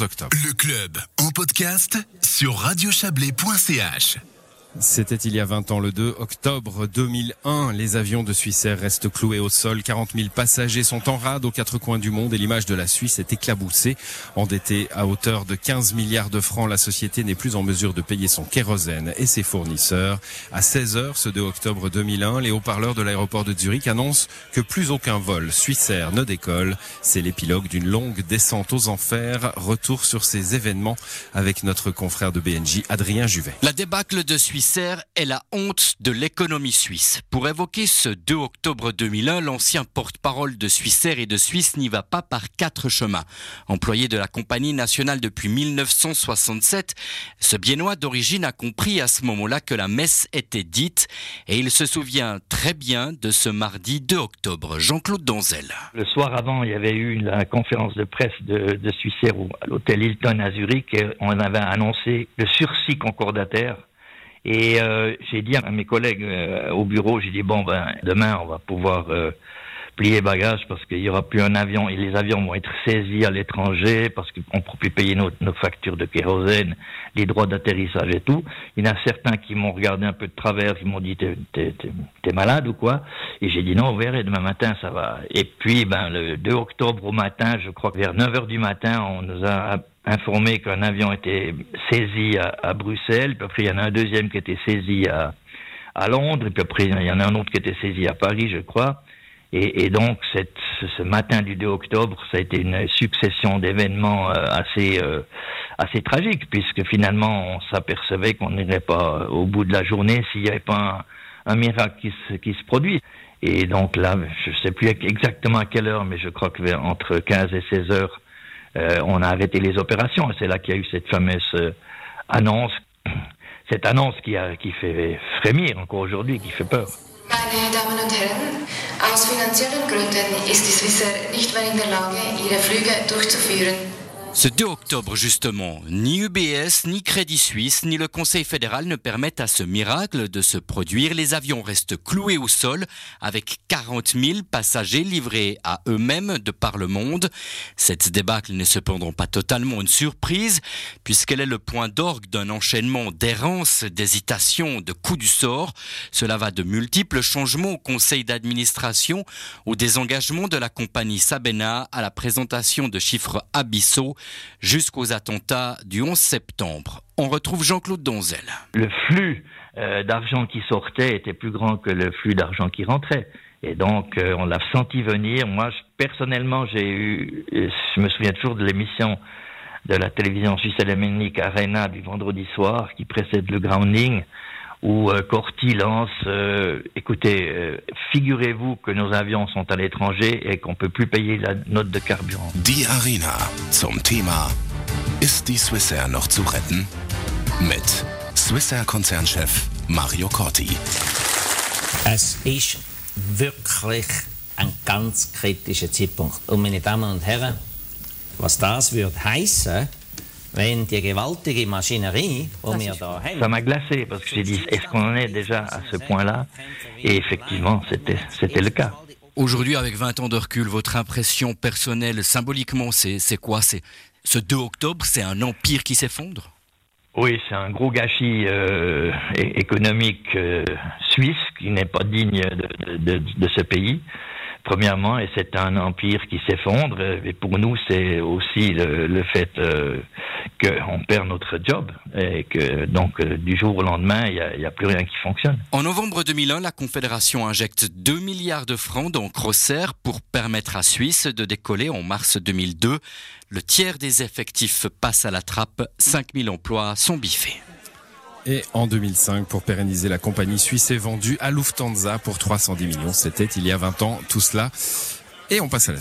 Le club en podcast sur radiochablais.ch. C'était il y a 20 ans, le 2 octobre 2001. Les avions de Suissair restent cloués au sol. 40 000 passagers sont en rade aux quatre coins du monde et l'image de la Suisse est éclaboussée. Endettée à hauteur de 15 milliards de francs, la société n'est plus en mesure de payer son kérosène et ses fournisseurs. À 16 heures, ce 2 octobre 2001, les haut-parleurs de l'aéroport de Zurich annoncent que plus aucun vol Suissair ne décolle. C'est l'épilogue d'une longue descente aux enfers. Retour sur ces événements avec notre confrère de BNJ, Adrien Juvet. Est la honte de l'économie suisse. Pour évoquer ce 2 octobre 2001, l'ancien porte-parole de Swissair et de Suisse n'y va pas par quatre chemins. Employé de la compagnie nationale depuis 1967, ce Biennois d'origine a compris à ce moment-là que la messe était dite et il se souvient très bien de ce mardi 2 octobre. Jean-Claude Donzel. Le soir avant, il y avait eu la conférence de presse de, de à l'hôtel Hilton à Zurich et on avait annoncé le sursis concordataire et euh, j'ai dit à mes collègues euh, au bureau, j'ai dit bon ben demain on va pouvoir euh, plier bagages parce qu'il y aura plus un avion et les avions vont être saisis à l'étranger parce qu'on ne pourra plus payer nos, nos, factures de kérosène, les droits d'atterrissage et tout. Il y en a certains qui m'ont regardé un peu de travers, qui m'ont dit t'es, malade ou quoi? Et j'ai dit non, on verra demain matin ça va. Et puis ben le 2 octobre au matin, je crois que vers 9 heures du matin, on nous a informé qu'un avion était saisi à, Bruxelles, puis après il y en a un deuxième qui était saisi à, Londres, et puis après il y en a un autre qui était saisi à Paris, je crois. Et, donc ce matin du 2 octobre, ça a été une succession d'événements euh, assez euh, assez tragiques, puisque finalement on s'apercevait qu'on n'irait pas au bout de la journée s'il n'y avait pas un, miracle qui se, qui se produit. Et donc là, je ne sais plus exactement à quelle heure, mais je crois que entre 15 et 16 heures, on a arrêté les opérations. C'est là qu'il y a eu cette fameuse euh, annonce, cette annonce qui, a, qui fait frémir encore aujourd'hui, qui fait peur. Meine Damen und Herren, aus finanziellen Gründen ist die Swissair nicht mehr in der Lage, ihre Flüge durchzuführen. Ce 2 octobre, justement, ni UBS, ni Crédit Suisse, ni le Conseil fédéral ne permettent à ce miracle de se produire. Les avions restent cloués au sol avec 40 000 passagers livrés à eux-mêmes de par le monde. Cette débâcle n'est cependant pas totalement une surprise puisqu'elle est le point d'orgue d'un enchaînement d'errance, d'hésitation, de coups du sort. Cela va de multiples changements au conseil d'administration, au désengagement de la compagnie Sabena, à la présentation de chiffres abyssaux jusqu'aux attentats du 11 septembre. On retrouve Jean-Claude Donzel. Le flux euh, d'argent qui sortait était plus grand que le flux d'argent qui rentrait. Et donc, euh, on l'a senti venir. Moi, personnellement, j'ai eu, je me souviens toujours de l'émission de la télévision suisse alémanique Arena du vendredi soir qui précède le grounding où euh, Corti lance euh, écoutez, euh, figurez-vous que nos avions sont à l'étranger et qu'on peut plus payer la note de carburant. Die Arena zum Thema Ist die Swissair noch zu retten? Mit Swissair Konzernchef Mario Corti. Es ist wirklich ein ganz kritischer Zeitpunkt. Und meine Damen und Herren, was das wird heißen, wenn die gewaltige Maschinerie, die wir da haben. Ça m'a glacé parce que j'ai dit est-ce qu'on en est déjà à ce point-là? Et effectivement, c'était c'était le cas. Aujourd'hui, avec 20 ans de recul, votre impression personnelle, symboliquement, c'est quoi? C'est ce 2 octobre, c'est un empire qui s'effondre? Oui, c'est un gros gâchis euh, économique euh, suisse qui n'est pas digne de, de, de, ce pays. Premièrement, et c'est un empire qui s'effondre. Et pour nous, c'est aussi le, fait euh, qu'on perd notre job et que donc euh, du jour au lendemain, il n'y a, plus rien qui fonctionne. En novembre 2001, la Confédération injecte 2 milliards de francs dans Crosser pour permettre à Suisse de décoller en mars 2002. Le tiers des effectifs passe à la trappe, 5000 emplois sont biffés. Et en 2005, pour pérenniser la compagnie suisse est vendue à Lufthansa pour 310 millions. C'était il y a 20 ans, tout cela. Et on passe à la